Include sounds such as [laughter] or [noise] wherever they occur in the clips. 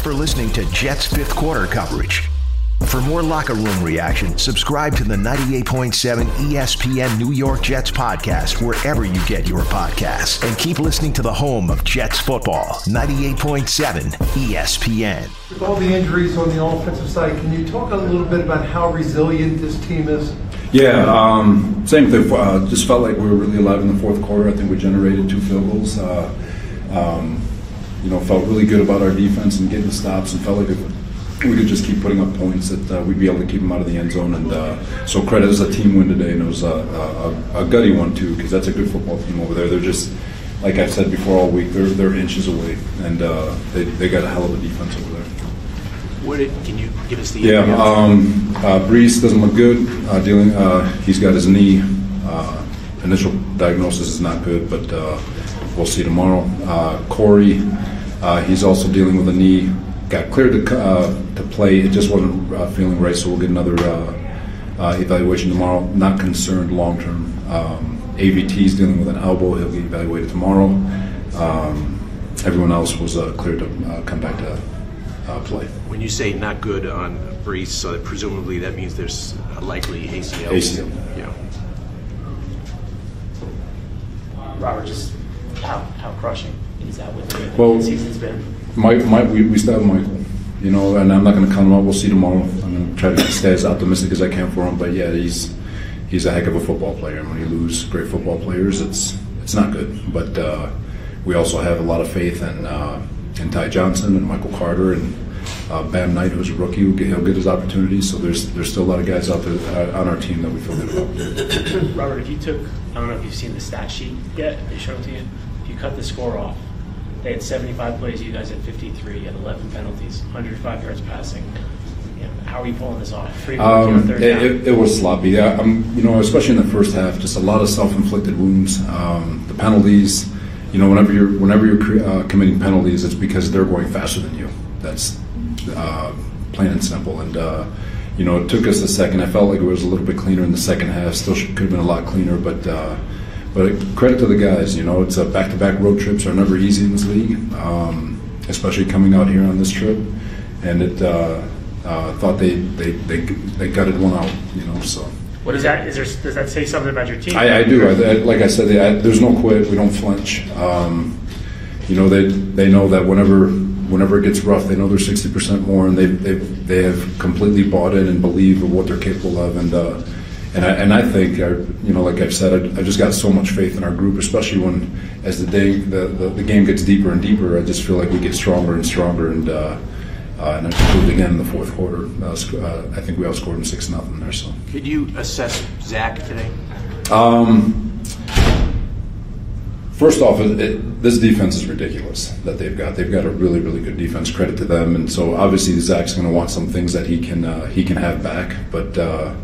for listening to Jets fifth quarter coverage. For more locker room reaction, subscribe to the 98.7 ESPN New York Jets podcast wherever you get your podcasts. And keep listening to the home of Jets football, 98.7 ESPN. With all the injuries on the offensive side, can you talk a little bit about how resilient this team is? Yeah, um, same thing. Uh, just felt like we were really alive in the fourth quarter. I think we generated two field goals. Uh, um, you know, felt really good about our defense and getting the stops, and felt like if we could just keep putting up points that uh, we'd be able to keep them out of the end zone. And uh, so credit is a team win today, and it was a, a, a gutty one too, because that's a good football team over there. They're just like I've said before all week, they're they're inches away, and uh, they they got a hell of a defense over there. What did, can you give us the? Yeah, um, uh, Breece doesn't look good. Uh, dealing, uh, he's got his knee. Uh, initial diagnosis is not good, but uh, we'll see tomorrow. Uh, Corey, uh, he's also dealing with a knee. Got cleared to uh, to play. It just wasn't uh, feeling right, so we'll get another uh, uh, evaluation tomorrow. Not concerned long term. Um, AVT is dealing with an elbow. He'll get evaluated tomorrow. Um, everyone else was uh, cleared to uh, come back to uh, play. When you say not good on Breece, so presumably that means there's a likely ACL. ACL. Yeah. Robert, just how, how crushing is that with the Well- season's been? Mike, Mike, we, we still have Michael, you know, and I'm not going to count him out. We'll see tomorrow. I'm going to try to stay as optimistic as I can for him. But yeah, he's he's a heck of a football player. And when you lose great football players, it's it's not good. But uh, we also have a lot of faith in uh, in Ty Johnson and Michael Carter and uh, Bam Knight, who's a rookie. Who get, he'll get his opportunities. So there's there's still a lot of guys out there uh, on our team that we feel good about. Robert, if you took, I don't know if you've seen the stat sheet yet, they showed it to you. If you cut the score off, they had 75 plays, you guys had 53, you had 11 penalties, 105 yards passing. You know, how are you pulling this off? Free Um, it, it, it was sloppy. Yeah, um, you know, especially in the first half, just a lot of self-inflicted wounds. Um, the penalties, you know, whenever you're whenever you're uh, committing penalties, it's because they're going faster than you. That's uh, plain and simple. And uh, you know, it took us a second. I felt like it was a little bit cleaner in the second half. Still should, could have been a lot cleaner, but. Uh, but credit to the guys, you know, it's a back-to-back road trips are never easy in this league, um, especially coming out here on this trip. And it uh, uh, thought they, they they they gutted one out, you know. So what is that? Is there, does that say something about your team? I, I do. I, I, like I said, they, I, there's no quit. We don't flinch. Um, you know, they they know that whenever whenever it gets rough, they know they're 60% more, and they they they have completely bought in and believe of what they're capable of, and. Uh, and I, and I think, I, you know, like I've said, I, I just got so much faith in our group, especially when, as the day, the, the, the game gets deeper and deeper, I just feel like we get stronger and stronger. And uh, uh, and it proved again in the fourth quarter. Uh, sc- uh, I think we outscored them six nothing there. So. Could you assess Zach today? Um, first off, it, it, this defense is ridiculous that they've got. They've got a really, really good defense. Credit to them. And so obviously Zach's going to want some things that he can uh, he can have back. But uh,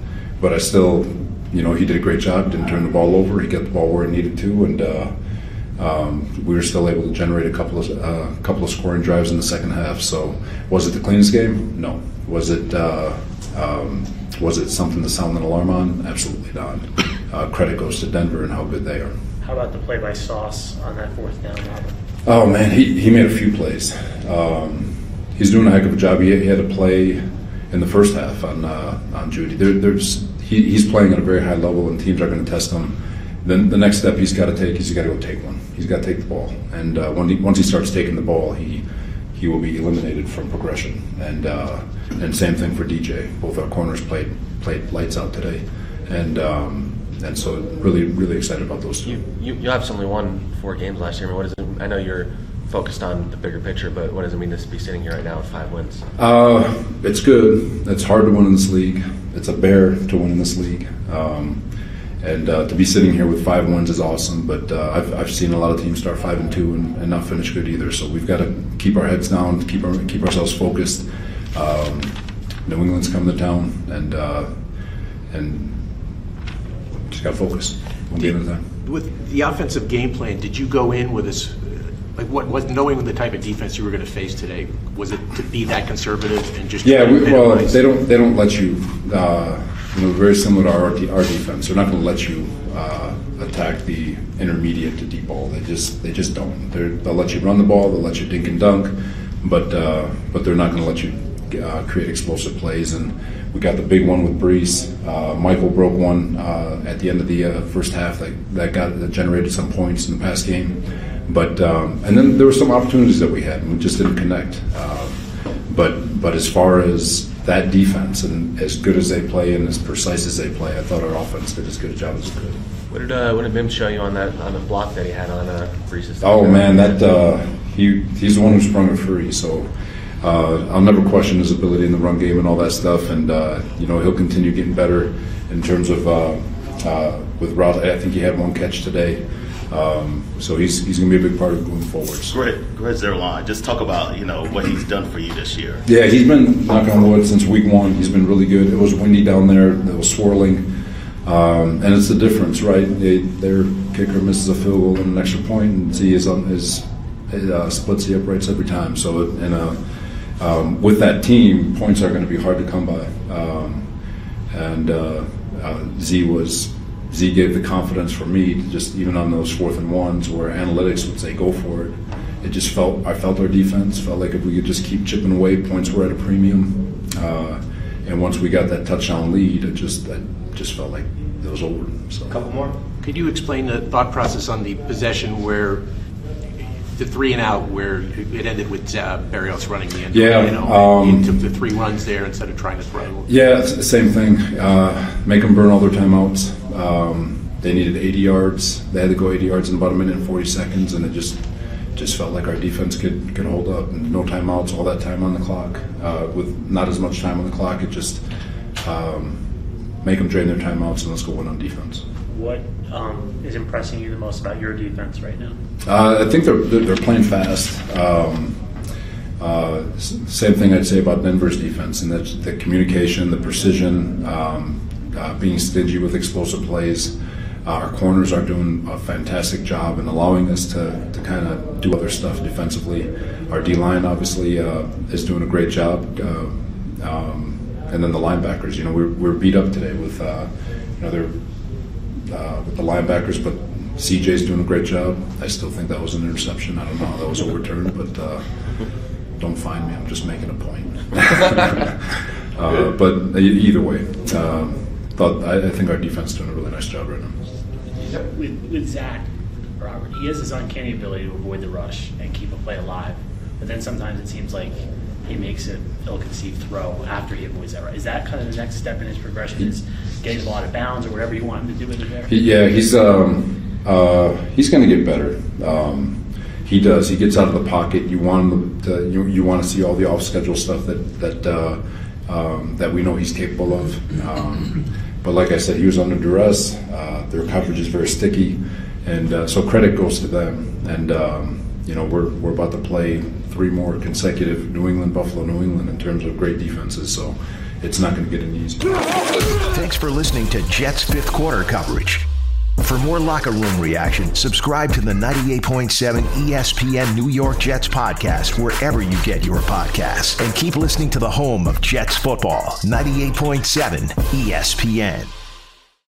but I still, you know, he did a great job. Didn't turn the ball over. He got the ball where he needed to, and. Uh, um, we were still able to generate a couple of uh, couple of scoring drives in the second half. So, was it the cleanest game? No. Was it uh, um, was it something to sound an alarm on? Absolutely not. Uh, credit goes to Denver and how good they are. How about the play by Sauce on that fourth down, Robert? Oh man, he, he made a few plays. Um, he's doing a heck of a job. He, he had a play in the first half on uh, on Jeudy. There, there's he, he's playing at a very high level, and teams are going to test him. Then the next step he's got to take is he's got to go take one. He's got to take the ball, and uh, when he, once he starts taking the ball, he he will be eliminated from progression. And uh, and same thing for DJ. Both our corners played played lights out today, and um, and so really really excited about those two. You, you you obviously only won four games last year. I mean, what does it? I know you're focused on the bigger picture, but what does it mean to be sitting here right now with five wins? Uh, it's good. It's hard to win in this league. It's a bear to win in this league. Um, and uh, to be sitting here with five wins is awesome. But uh, I've, I've seen a lot of teams start five and two and, and not finish good either. So we've got to keep our heads down, keep our, keep ourselves focused. Um, New England's coming to town, and uh, and just got to focus. One game at a time. With the offensive game plan, did you go in with this, like what was knowing the type of defense you were going to face today? Was it to be that conservative and just Yeah, we, well, they don't they don't let you. Uh, you know, very similar to our, our defense. They're not going to let you uh, attack the intermediate to deep ball. They just they just don't. They're, they'll let you run the ball. They'll let you dink and dunk. but uh, but they're not going to let you uh, create explosive plays. And we got the big one with Breece. Uh, Michael broke one uh, at the end of the uh, first half that that got that generated some points in the past game. But um, and then there were some opportunities that we had, and we just didn't connect. Um, but but as far as that defense and as good as they play and as precise as they play, I thought our offense did as good a job as it could. What did uh, what did Mims show you on that on the block that he had on uh, Breece? Oh man, that uh, he he's the one who sprung it free. So uh, I'll never question his ability in the run game and all that stuff. And uh, you know he'll continue getting better in terms of uh, uh, with route. I think he had one catch today. Um, so he's he's going to be a big part of going forward. So. Great, great. Just talk about you know what he's done for you this year. Yeah, he's been knock on wood since week one. He's been really good. It was windy down there. It was swirling. Um, and it's the difference, right? They, their kicker misses a field goal and an extra point, and he is on his uh, splits the uprights every time. So, in a, um, with that team, points are going to be hard to come by. Um, and uh, uh, Z was Z gave the confidence for me to just even on those fourth and ones where analytics would say go for it. It just felt I felt our defense felt like if we could just keep chipping away, points were at a premium. Uh, and once we got that touchdown lead, it just it just felt like it was over. So. A couple more. Could you explain the thought process on the possession where the three and out, where it ended with uh, Berrios running the end? Yeah, you know, um, he took the three runs there instead of trying to throw. Yeah, same thing. Uh, make them burn all their timeouts. Um, they needed 80 yards. They had to go 80 yards in about a minute and 40 seconds, and it just just felt like our defense could, could hold up. And no timeouts, all that time on the clock. Uh, with not as much time on the clock, it just um, make them drain their timeouts and let's go win on defense. What um, is impressing you the most about your defense right now? Uh, I think they're they're playing fast. Um, uh, same thing I'd say about Denver's defense, and that's the communication, the precision, um, uh, being stingy with explosive plays. Uh, our corners are doing a fantastic job and allowing us to, to kind of do other stuff defensively. Our D line obviously uh, is doing a great job. Uh, um, and then the linebackers, you know, we're, we're beat up today with, uh, you know, they're uh, with the linebackers, but CJ's doing a great job. I still think that was an interception. I don't know how that was overturned, but uh, don't find me. I'm just making a point. [laughs] uh, but either way, uh, thought I, I, think our defense is doing a really nice job right now. With, with Zach, Robert, he has this uncanny ability to avoid the rush and keep a play alive. But then sometimes it seems like he makes an ill-conceived throw after he avoids that. Right? Is that kind of the next step in his progression? Is getting ball out of bounds or whatever you want him to do with it there? Yeah, he's um, uh, he's going to get better. Um, he does. He gets out of the pocket. You want to. You, you want to see all the off-schedule stuff that that uh, um, that we know he's capable of. Um, but like I said, he was under duress. Uh, their coverage is very sticky, and uh, so credit goes to them. And um, you know, we're we're about to play three more consecutive New England, Buffalo, New England in terms of great defenses. So it's not going to get any easier. Thanks for listening to Jets fifth quarter coverage. For more locker room reaction, subscribe to the 98.7 ESPN New York Jets podcast wherever you get your podcasts. And keep listening to the home of Jets football, 98.7 ESPN.